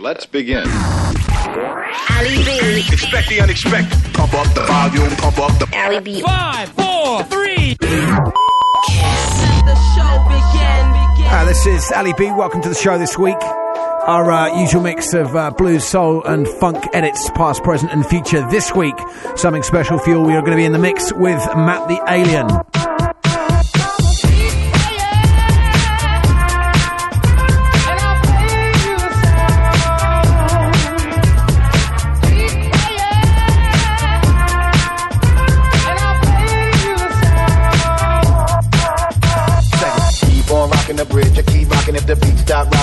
Let's begin. Ali B. Expect the unexpected. Pump up the volume, pump up the. Ali B. Five, four, three. Let the show begin. Uh, this is Ali B. Welcome to the show this week. Our uh, usual mix of uh, blues, soul, and funk edits, past, present, and future. This week, something special for you. We are going to be in the mix with Matt the Alien.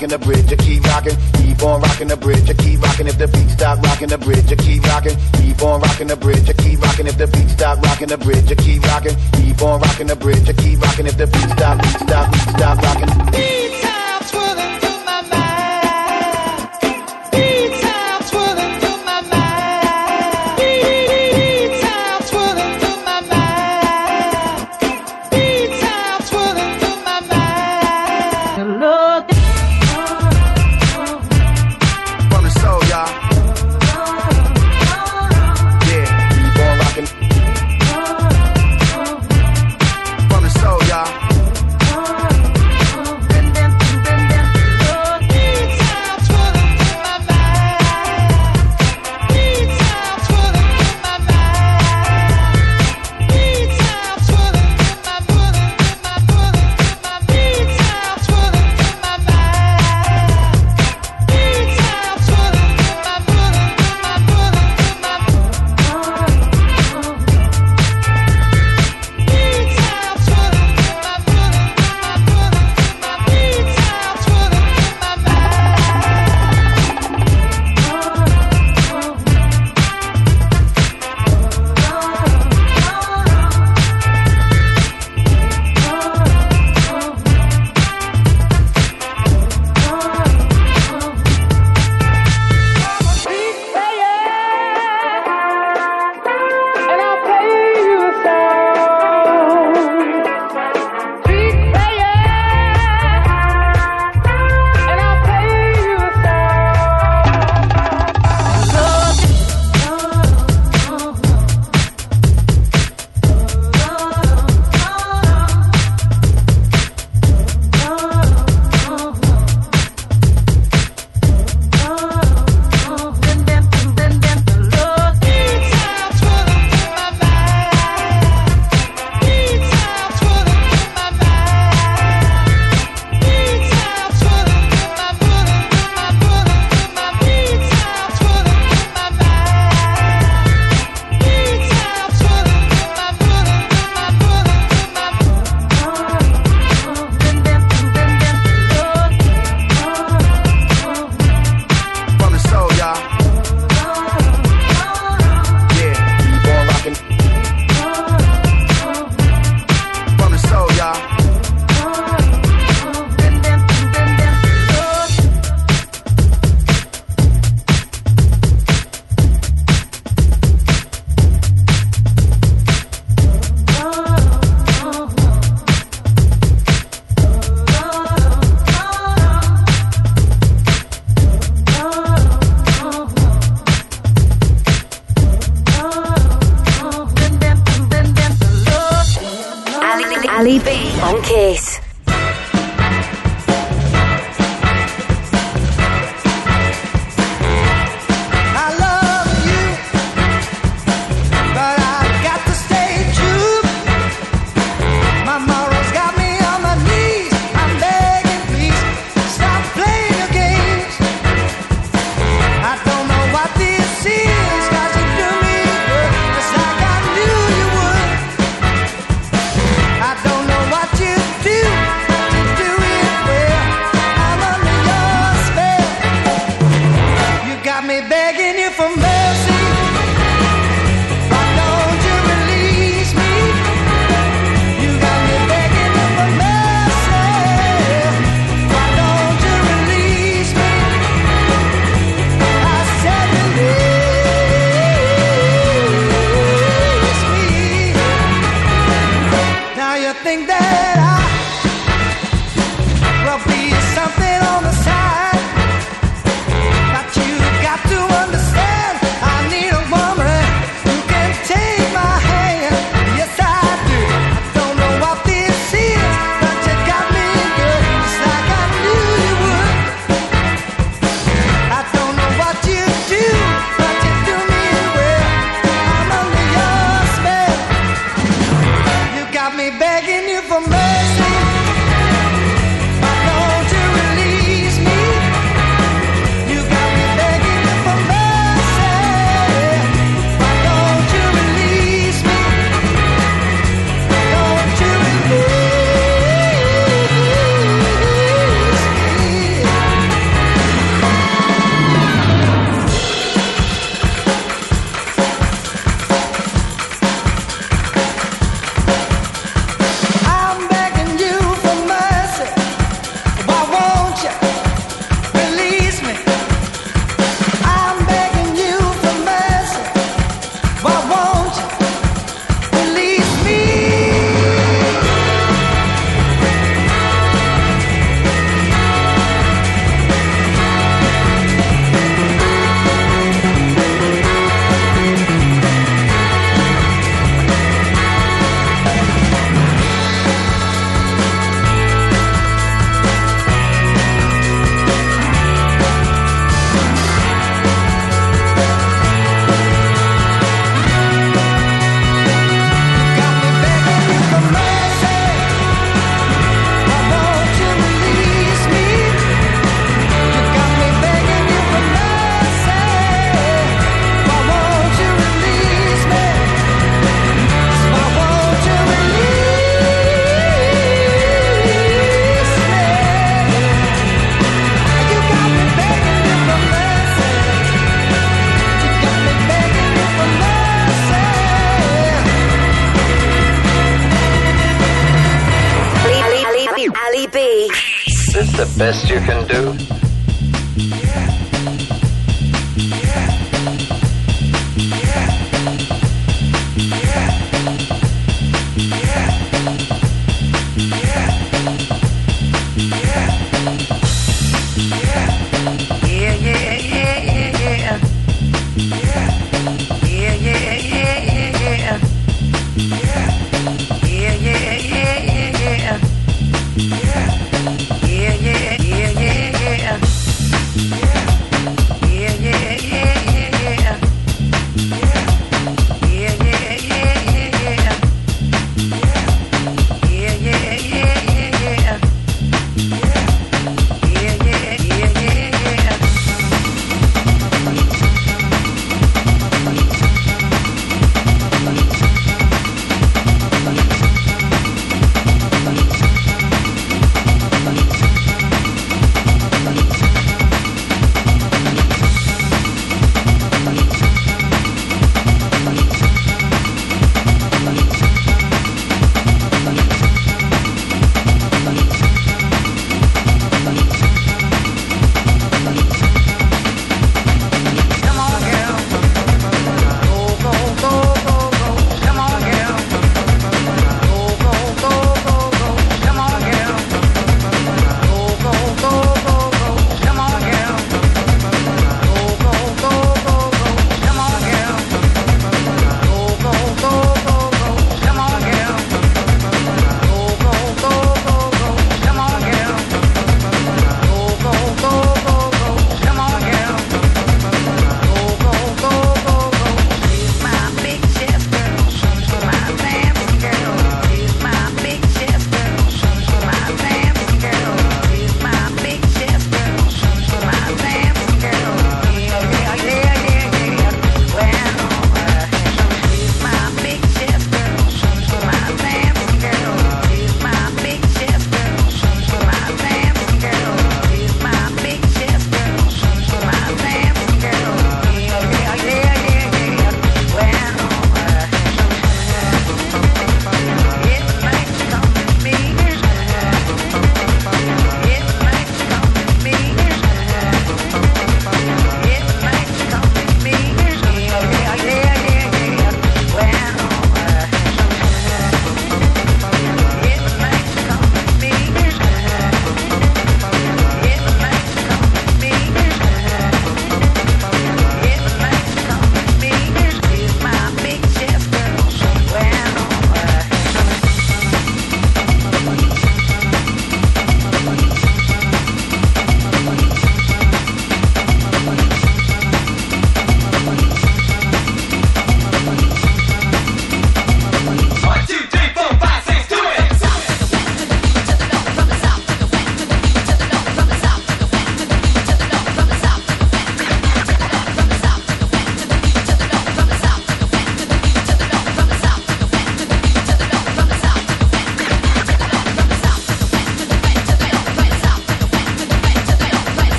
Rocking the bridge, I keep rocking. Keep on rocking the bridge, I keep rocking if the beat stop rocking the bridge, I keep rocking. Keep on rocking the bridge, I keep rocking if the beat stop rocking the bridge, I keep rocking. Keep on rocking the bridge, I keep rocking if the beat stop, stop, stop rocking. got me begging you for mercy. Ali B. Is this the best you can do?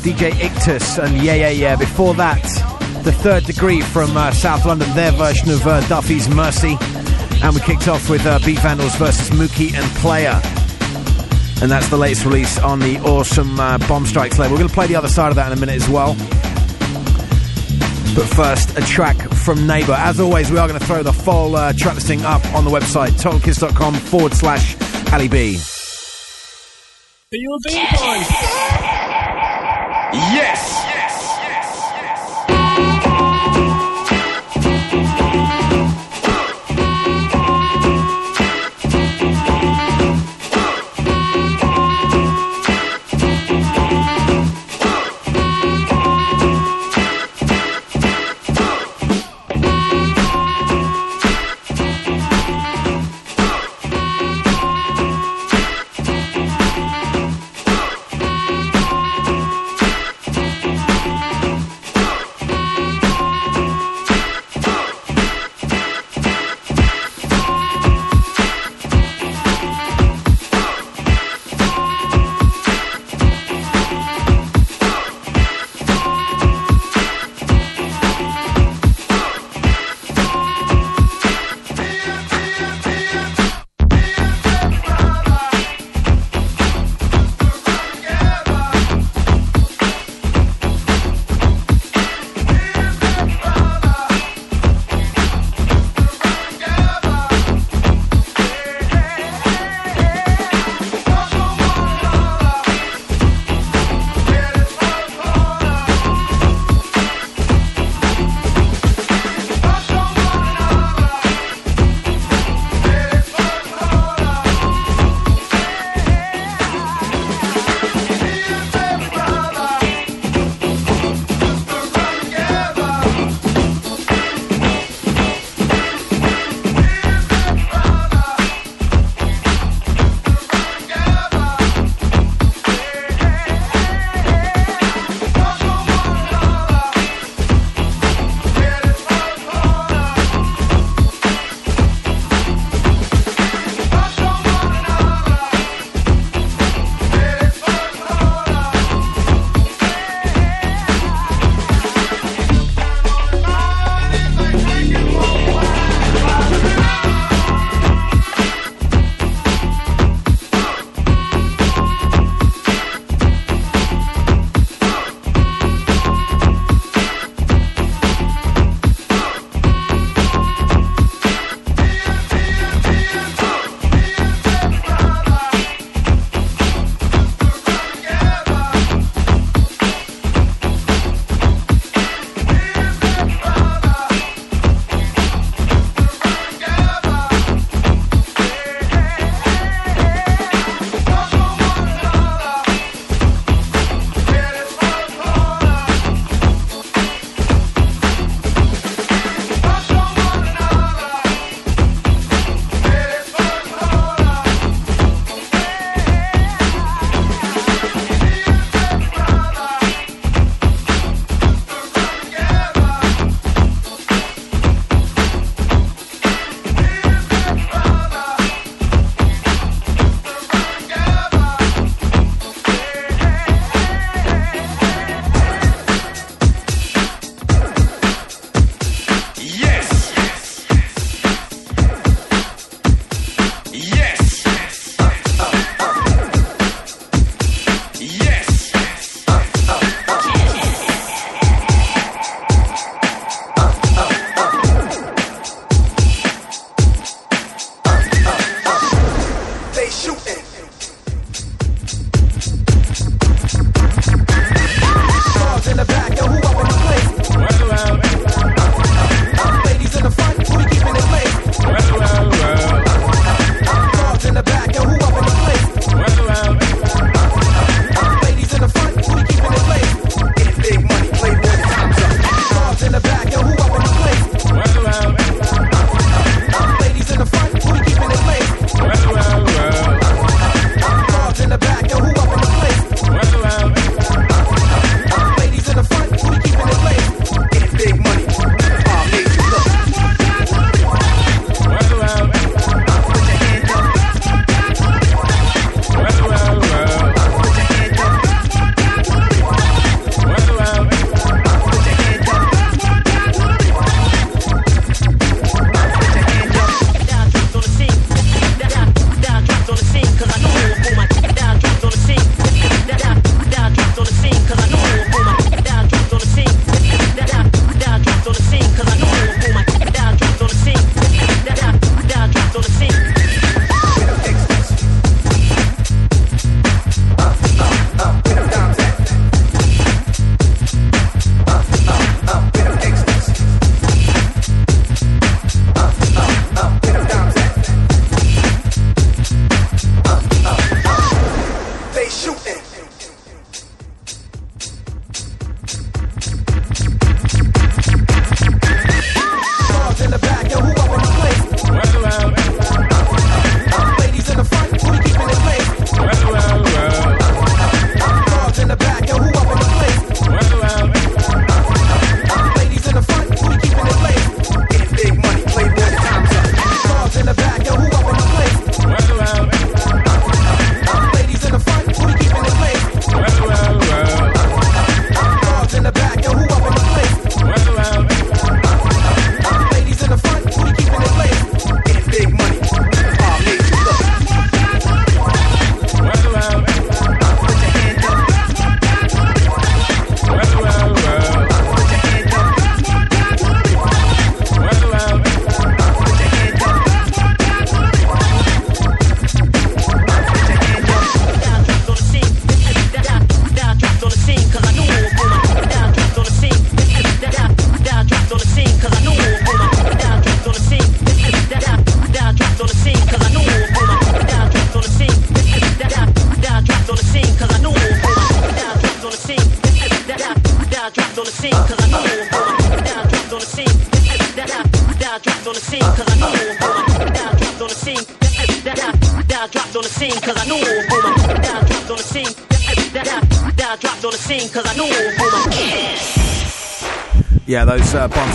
DJ Ictus, and Yeah Yeah Yeah. Before that, The Third Degree from uh, South London, their version of uh, Duffy's Mercy. And we kicked off with uh, Beat Vandals versus Mookie and Player. And that's the latest release on the awesome uh, Bomb Strikes label. We're going to play the other side of that in a minute as well. But first, a track from Neighbour. As always, we are going to throw the full uh, track listing up on the website, totalkiss.com forward slash Ali B. A B-boy? Yes!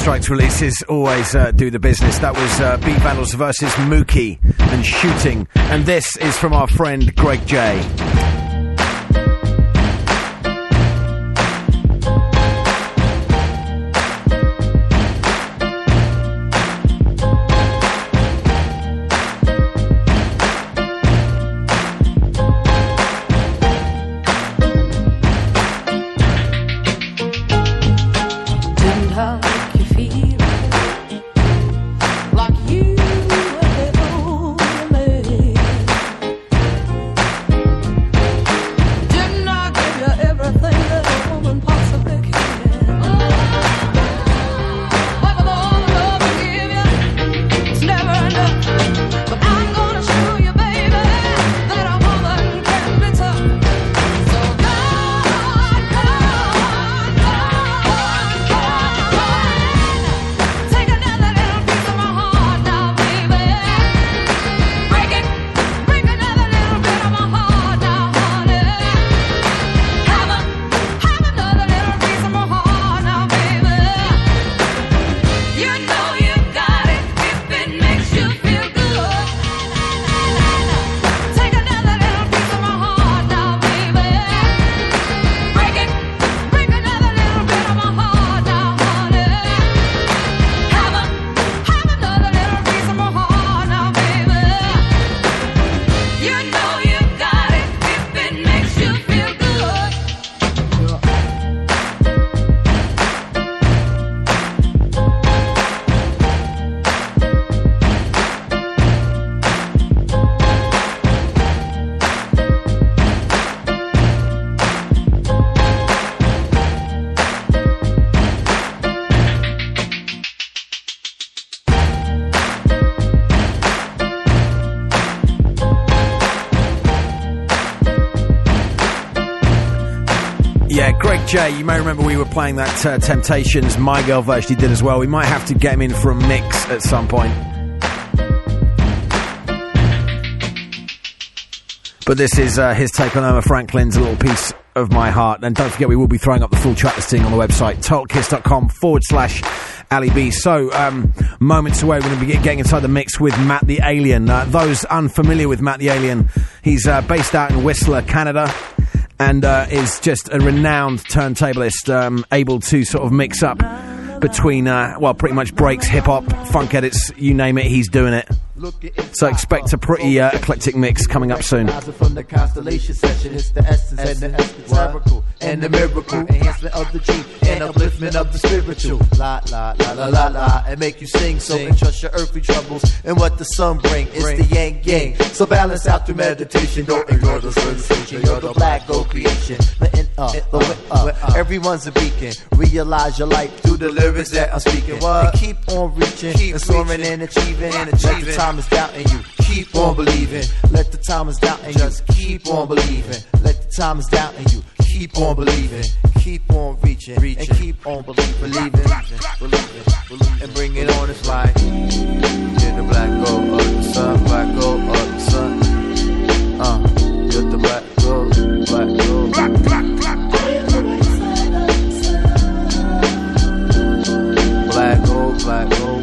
Strikes releases always uh, do the business. That was uh, Beat Vandals versus Mookie and Shooting. And this is from our friend Greg J. Yeah, Greg J. You may remember we were playing that uh, Temptations My Girl he did as well. We might have to get him in for a mix at some point. But this is uh, his take on Erma Franklin's A Little Piece of My Heart. And don't forget, we will be throwing up the full track listing on the website, totalkiss.com forward slash Ali B. So, um, moments away, we're going to be getting inside the mix with Matt the Alien. Uh, those unfamiliar with Matt the Alien, he's uh, based out in Whistler, Canada. And uh, is just a renowned turntablist, um, able to sort of mix up between, uh, well, pretty much breaks, hip hop, funk edits, you name it, he's doing it. So expect a pretty uh, eclectic mix coming up soon. From the constellation session, it's the essence and the esoterical and the miracle, enhancement of the truth and upliftment of the spiritual. La la la la la la, and make you sing so and trust your earthly troubles and what the sun bring. It's the yang yang, so balance out through meditation. Don't ignore the sensation. You're the black gold creation. Uh, up. Uh, uh, everyone's a beacon. Realize your light through the lyrics that I'm speaking. What? And keep on reaching keep and soaring reaching. and achieving and achieving. Let the time is doubting you. Keep on believing. Let the time is doubting you. Just keep on believing. Let the time is doubting you. Keep on believing. Keep on reaching. reaching. And keep on believing. Believing. Believing. believing. And bring it on. It's like. Yeah, the black go up the sun. Black go up the sun. Uh. Let the black go. Black go. Black. black gold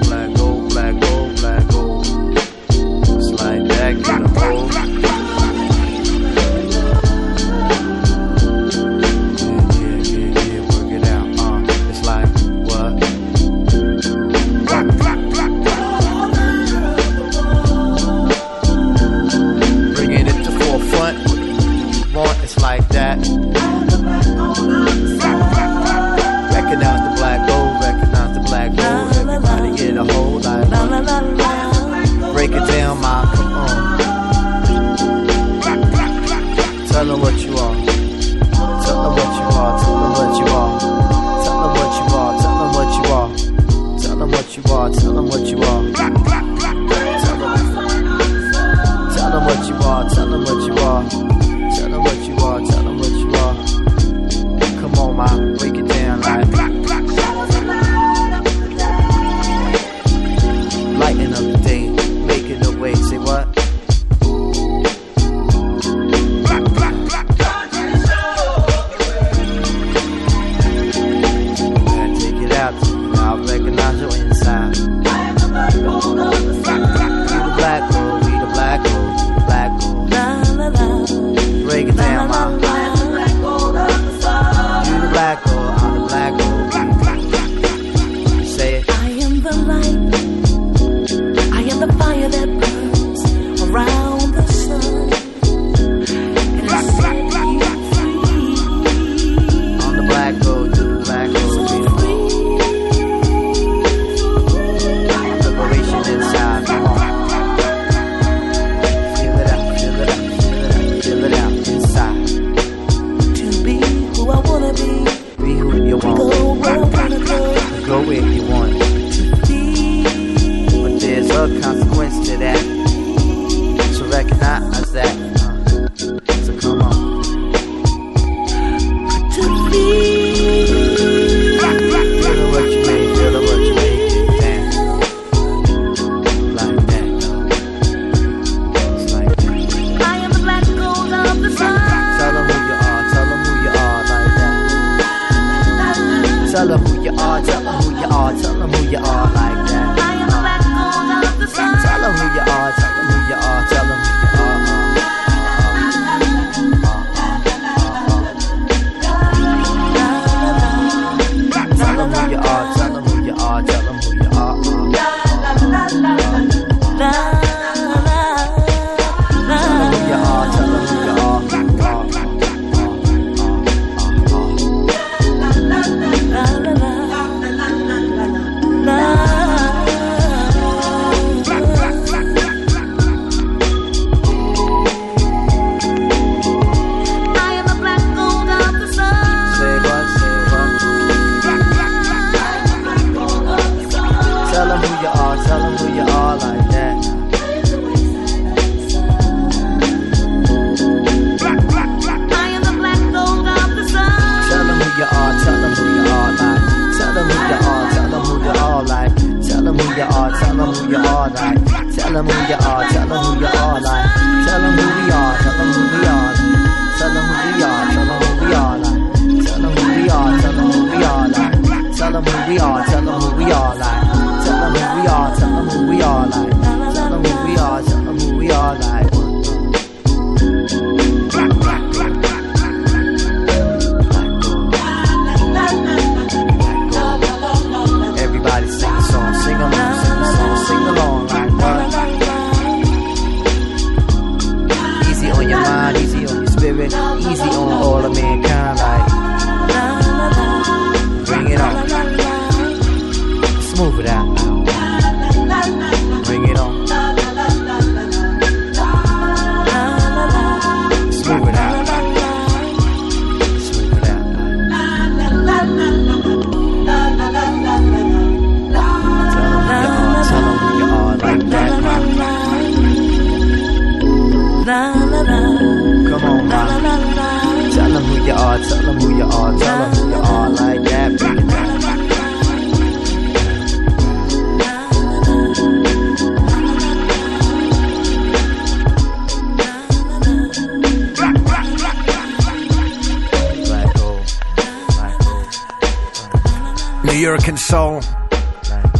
Soul.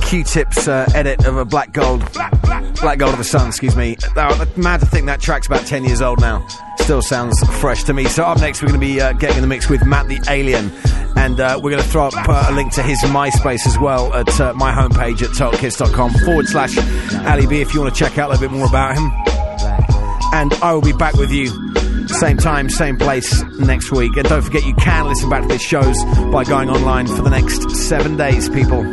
Q-Tip's uh, edit of a Black Gold, Black Gold of the Sun, excuse me. Mad to think that track's about 10 years old now. Still sounds fresh to me. So up next, we're going to be uh, getting in the mix with Matt the Alien. And uh, we're going to throw up uh, a link to his MySpace as well at uh, my homepage at totalkiss.com forward slash Ali B if you want to check out a little bit more about him. And I will be back with you same time, same place next week. And don't forget, you can listen back to these shows by going online for the next seven days, people.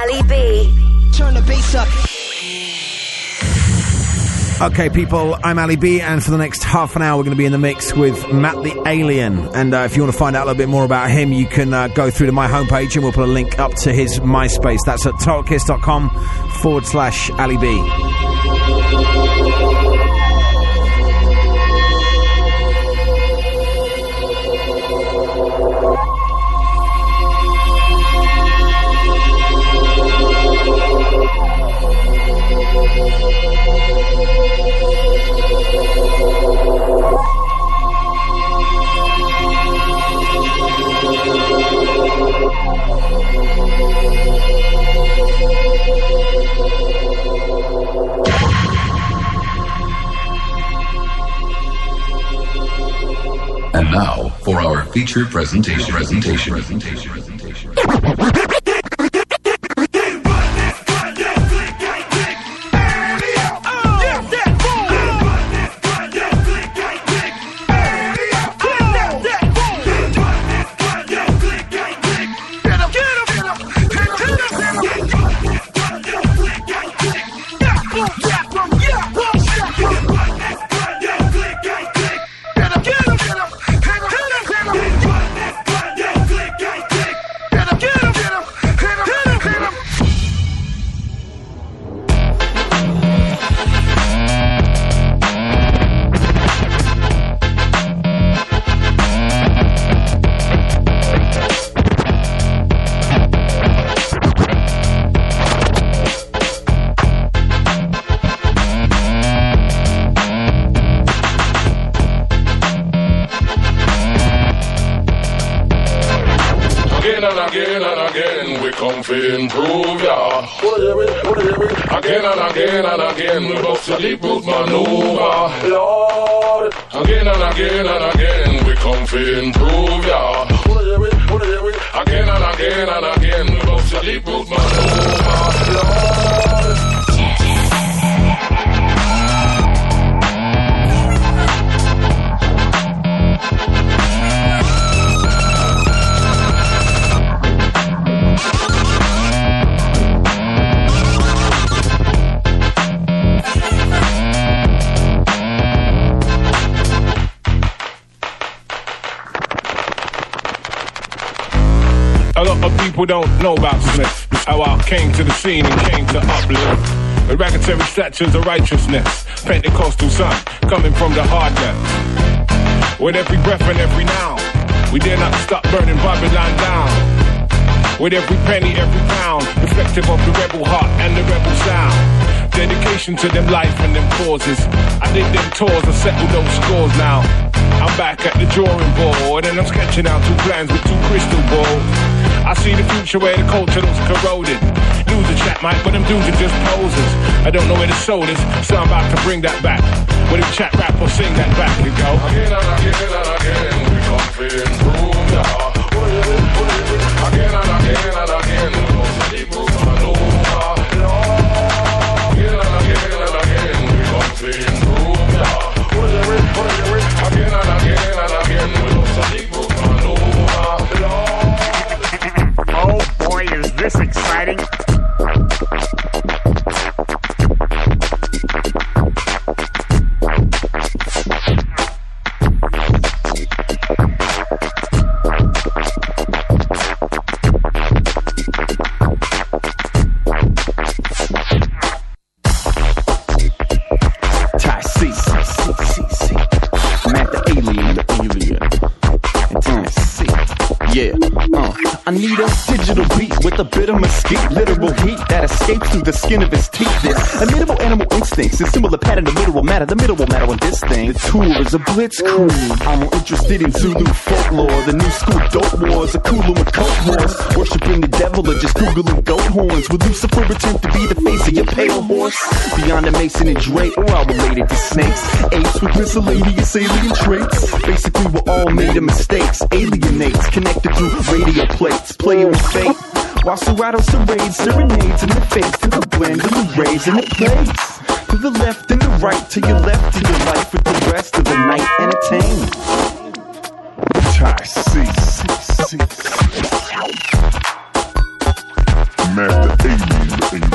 Ali B. Turn the bass up. Okay, people, I'm Ali B, and for the next half an hour, we're going to be in the mix with Matt the Alien. And uh, if you want to find out a little bit more about him, you can uh, go through to my homepage and we'll put a link up to his MySpace. That's at totalkiss.com forward slash Ali B. now for our presentation. Presentation. Presentation. Presentation. People don't know about Smith. How I came to the scene and came to uplift. Eradicatory statues of righteousness. Pentecostal son, coming from the hard depths. With every breath and every now, we dare not stop burning Babylon down. With every penny, every pound, reflective of the rebel heart and the rebel sound. Dedication to them life and them causes. I did them tours and settled those scores now. I'm back at the drawing board and I'm sketching out two plans with two crystal balls. I see the future where the culture looks corroded. Lose the chat mic, but them dudes are just posers. I don't know where the soul is, so I'm about to bring that back. With a chat rap or sing that back, you go. Again and again and again, we come to improve, yeah. Again and again and again, beat with a bit of mesquite, literal heat that escapes through the skin of his teeth. This immutable animal instincts, a similar pattern to literal matter. The middle will matter on this thing. The tool is a blitzkrieg. I'm more interested in Zulu folklore, the new school dope wars, a Kulu and coke horse, worshiping the devil or just googling goat horns. With Lucifer attempt to be the face of your pale horse. Beyond the Mason and Drake, we're all related to snakes. Apes with miscellaneous alien traits. Basically, we're all made of mistakes. Alienates, connected through radio plates, playing with fate. While Serato serrades, serenades in the face to the blend and the rays and it plays. To the left and the right, to your left, to your life with the rest of the night entertained. Ty C, C, C. Master Alien, Alien.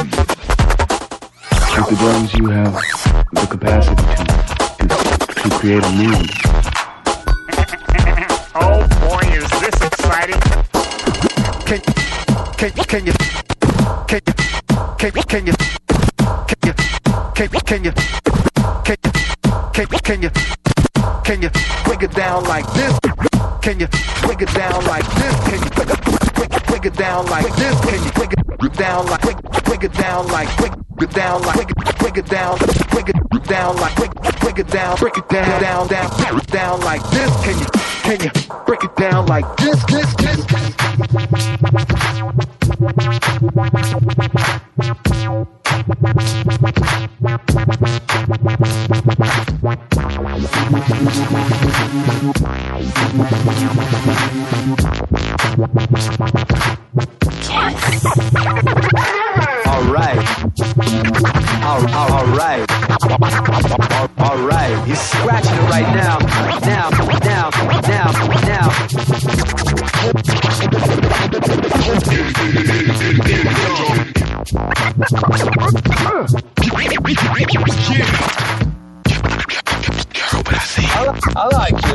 With the drums, you have the capacity to, to, to create a mood. Oh boy, is this exciting! Can, can you? Can you? Can, can you? Can you? Can, can you? Can you? Can, can you? Can you? Break it down like this? Can you? Break it down like this? Can you? Break it down like this? Can you break it down like break break it down like break it down like break it down break it down like break break it down break it down down down down like this? Can you can you break it down like this? This this Alright. All, all, all right. All, all right. You're scratching it right now. Now, now, now, now. I, I like you,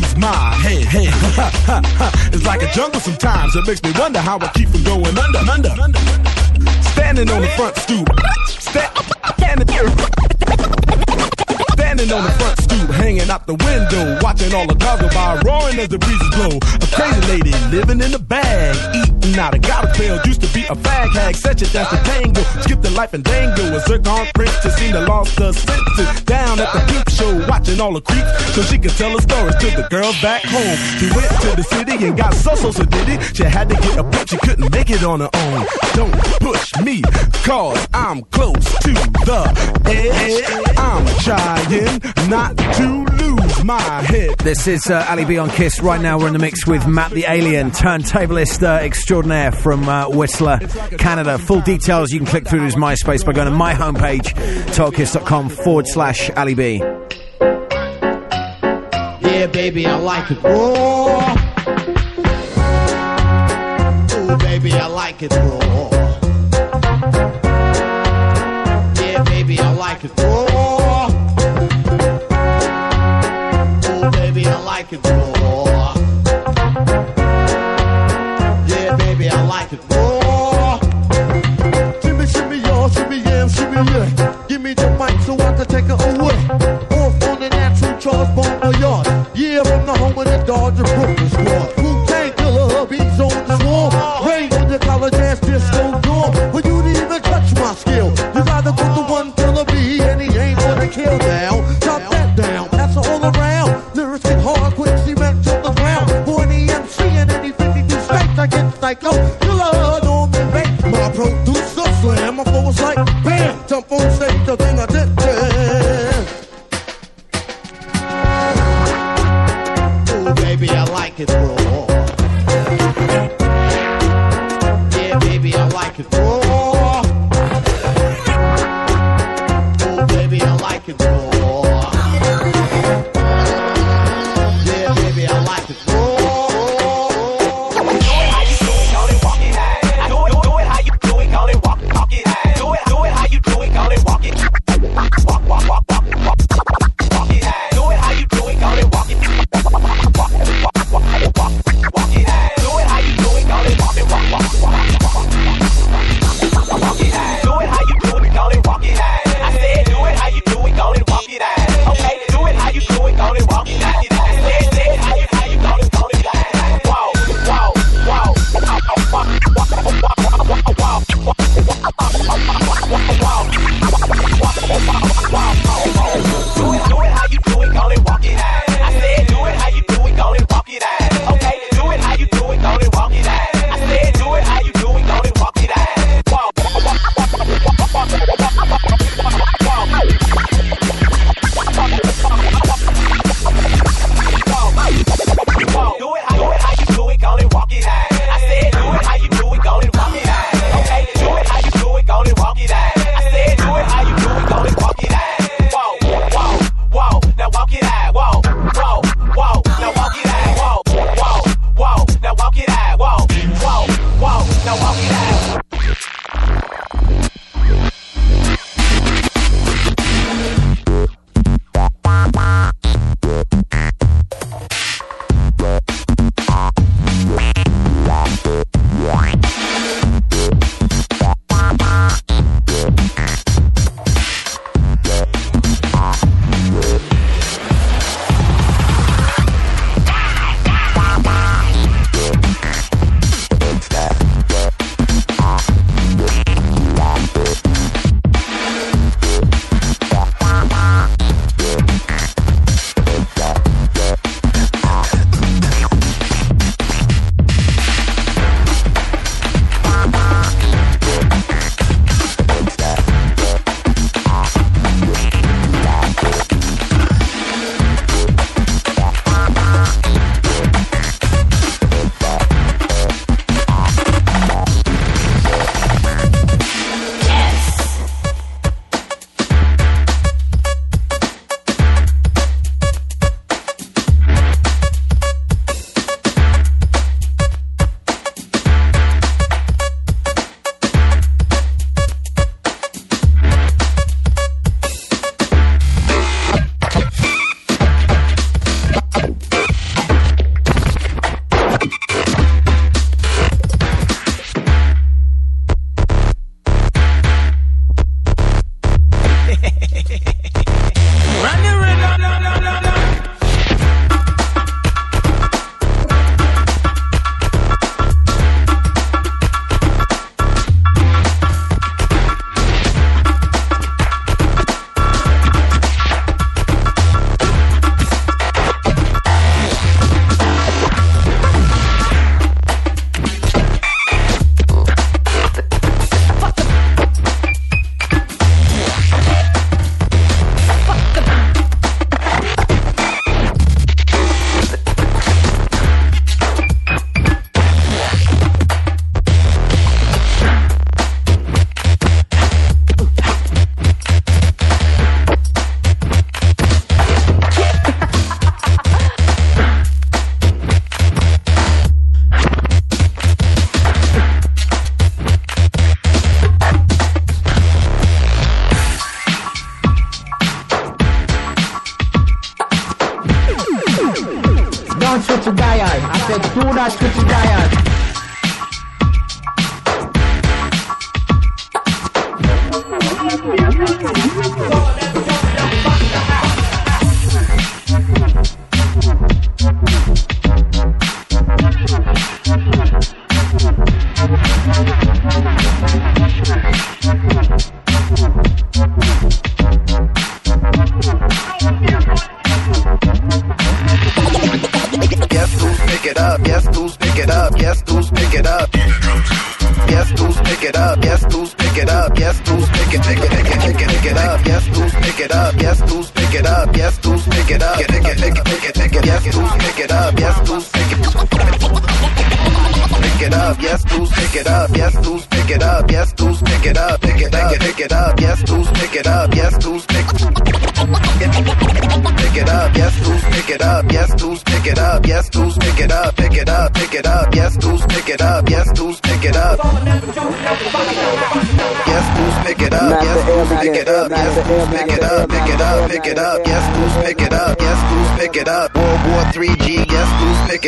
my head. Hey, it's like a jungle sometimes. It makes me wonder how I keep from going under, under. Standing on the front stoop. Sta- standing, standing on the front stoop, hanging out the window, watching all the dogs go by, roaring as the breezes blow. A crazy lady living in a bag, eating Now the gotta fail used to be a fag hag, such a dance to tango. Skip the life and dango. A zircon princess seemed to lost her senses. Down at the peep show, watching all the creeps, so she could tell her stories to the girls back home. She went to the city and got so so so did it. She had to get a pimp, she couldn't make it on her own. Don't push me, cause I'm close to the edge. I'm trying not to lose my head. This is uh, Ali B on Kiss. Right now, we're in the mix with Matt the Alien, turntablist uh, extraordinaire from uh, Whistler, Canada. Full details you can click through to his MySpace by going to my homepage, totalkiss.com forward slash Ali B. Yeah, baby, I like it raw. Ooh, baby, I like it raw. Yeah, baby, I like it raw. Like it raw. Yeah, baby, I like it raw. Shimmy, shimmy, y'all, shimmy, yeah, shimmy, yeah. Give me the mic so I can take it away. Off on the natural Charles Bon Yard. Yeah, from the home of the Dodger Brooklyn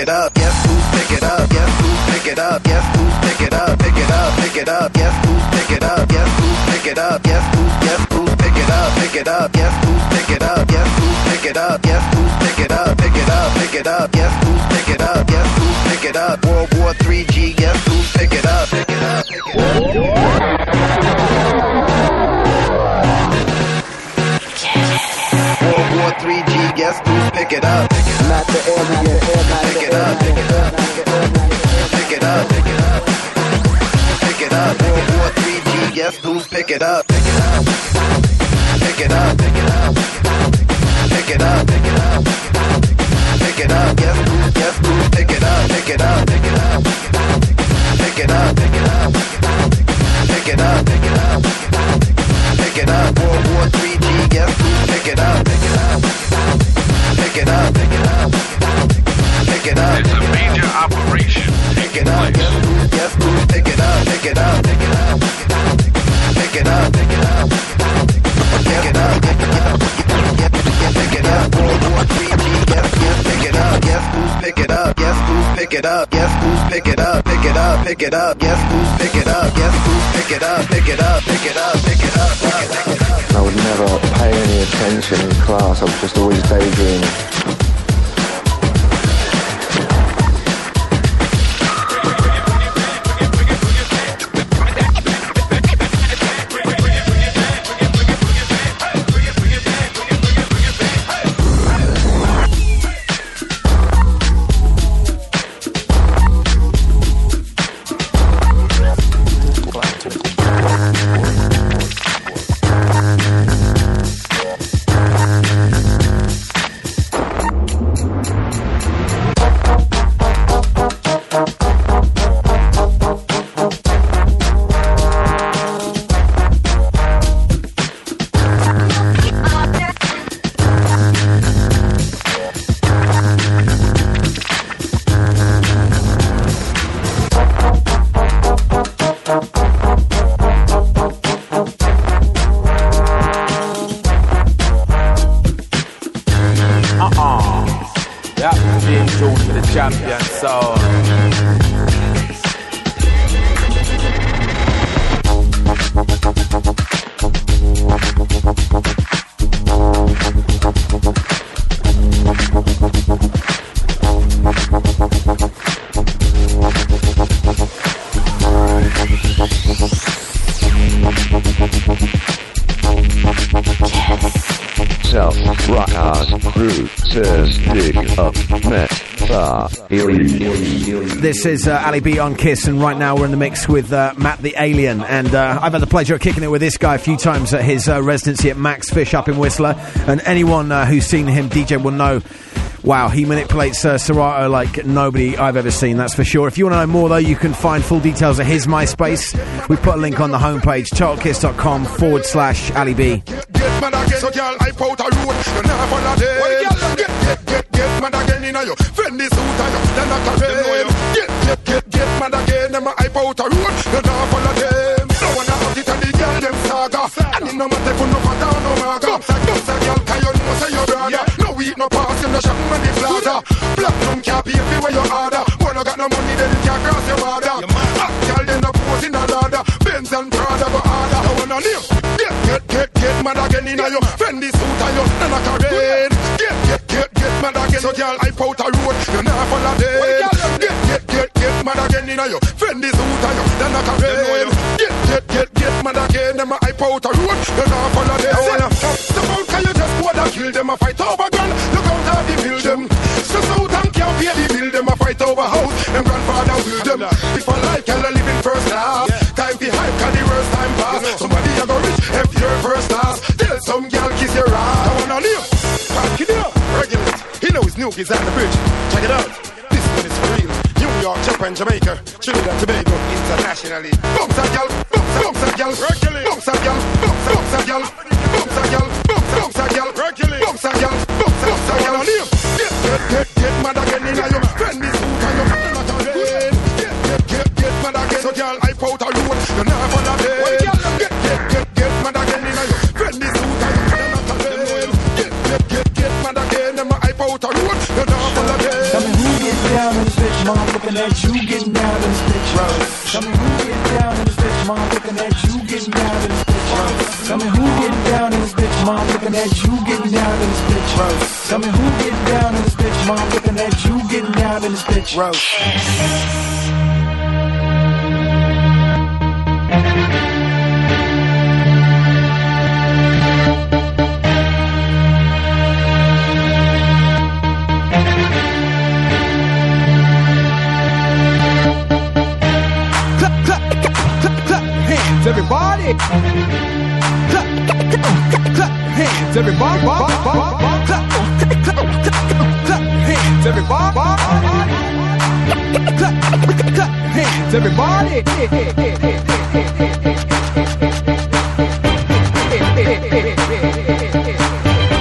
it up? Guess who's pick it up? Guess who's pick it up? Guess who's pick it up? Pick it up, pick it up. Guess who's pick it up? Guess who's pick it up? Guess who's guess who's pick it up? Pick it up. Guess who's pick it up? Guess who's pick it up? Guess who's pick it up? Pick it up, pick it up. Guess who's pick it up? Guess who's pick it up? World War 3G. It up. This is uh, Ali B on Kiss, and right now we're in the mix with uh, Matt the Alien. And uh, I've had the pleasure of kicking it with this guy a few times at his uh, residency at Maxx Fish up in Whistler. And anyone uh, who's seen him DJ will know. Wow, he manipulates uh, Serato like nobody I've ever seen, that's for sure. If you want to know more, though, you can find full details at his MySpace. We put a link on the homepage, totalkiss.com forward slash Ali B. So girl, I out a road, you never follow them. Well, girl, get, get, get, get mad again inna you. Fend this suit on you, then I carry them. Get, get, get, get mad again. Them I out a road, you never follow them. No one out it and the girl them saga. And it no matter for no father no maga. Just a girl, cause you know say your brother. No weed no pass, you no shop on the plaza. Platinum can't pay for where you order. Boy, no got no money, then can't cross your border. Ah, girl, then no pose in a ladder. Benz and Prada go harder. No one on him you. Fendi suit and you, then a Karen. Get, get, get, get mad again. So girl, I out a road, you not follow them. Get, get, get, get mad again in you. Fendi suit and you, then a Karen. Get, get, get, get mad again. Them a hype out a road, you not follow them. Step out, can you just go and kill them? A fight over gun, look out how they build them. Stress out and can't pay the bill. Them a fight over house, them grandfather will them. If a Snoop is on the bridge. Check it out. This one is for real. New York, Japan, Jamaica, Trinidad, Tobago, internationally. Bumps a gal, bumps, bumps a gal, bumps a gal, bumps, bumps a gal, bumps a gal, bumps, a gal, bumps a gal, bumps, bumps a gal. Get, get, get, get mad again in your friend is who can you not a rain. Get, get, get, get mad again. So girl, I out a road, you never looking at you getting down in this bitch. Tell me who get down in this bitch, mom, looking at you getting down in this bitch. Tell me who get down in this bitch, mom, looking at you getting down in this bitch. Tell me who get down in this bitch, mom, looking at you getting down in this bitch. Clap, everybody. Clap, clap, clap, hands, everybody. Clap, clap, clap, clap, clap, hands, everybody. Clap, clap, hands, everybody.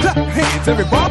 Clap hands, everybody.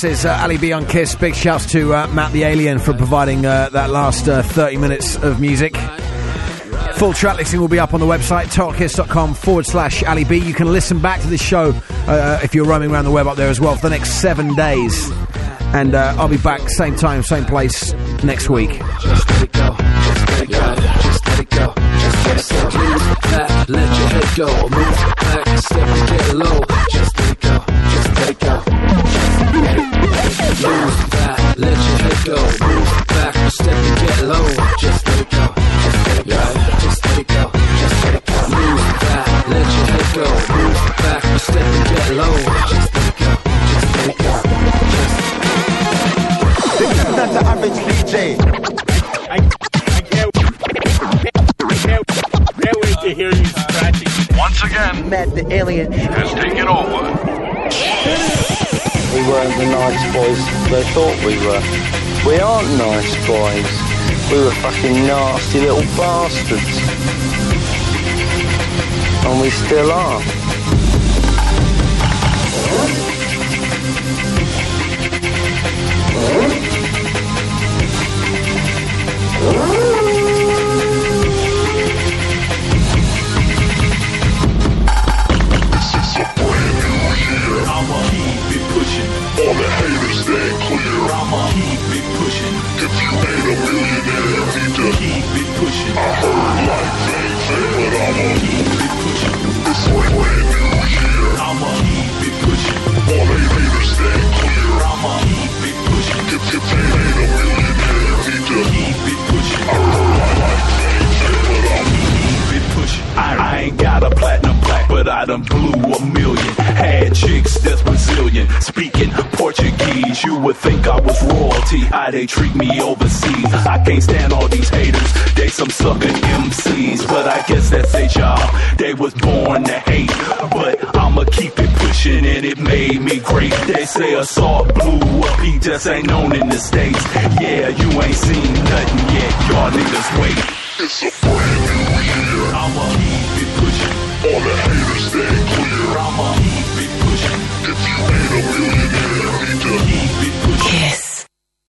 This is uh, Ali B on Kiss. Big shouts to uh, Matt the Alien for providing uh, that last uh, 30 minutes of music. Full track listing will be up on the website, totalkiss.com forward slash Ali B. You can listen back to this show uh, if you're roaming around the web up there as well for the next seven days. And uh, I'll be back, same time, same place next week. Just let it go, just let it go, just let it go, just let it go. Move back, let your head go. Move back, step get low. Just let it go, just Move back, let your head go. Move back, step and get low. Just let it go, just let it go, just let it go, just let it go. Move back, let your head go. Move back, step and get low. Just let it go, just let it go. This is not the average DJ. I, I can't, can't, can't wait to hear you scratching. Once again, Matt the alien has taken over. We weren't the nice boys they thought we were. We aren't nice boys. We were fucking nasty little bastards. And we still are. I'ma clear. I'ma keep it pushing. If you ain't a millionaire, you need to keep it pushing. I heard like things say, but I'ma keep it pushing. It's a brand new year. I'ma keep it pushing. All the haters stand clear. I'ma keep it pushing. If you ain't a millionaire, you need to keep it pushing. I heard like things say, but I'ma keep it pushing. I, I ain't got a plaque, but I done blew a million. Had chicks that's Brazilian, speaking Portuguese. You would think I was royalty, how they treat me overseas. I can't stand all these haters, they some sucker MCs. But I guess that's their job, they was born to hate. But I'ma keep it pushing and it made me great. They say assault blew up, he just ain't known in the States. Yeah, you ain't seen nothing yet, y'all niggas wait. It's a new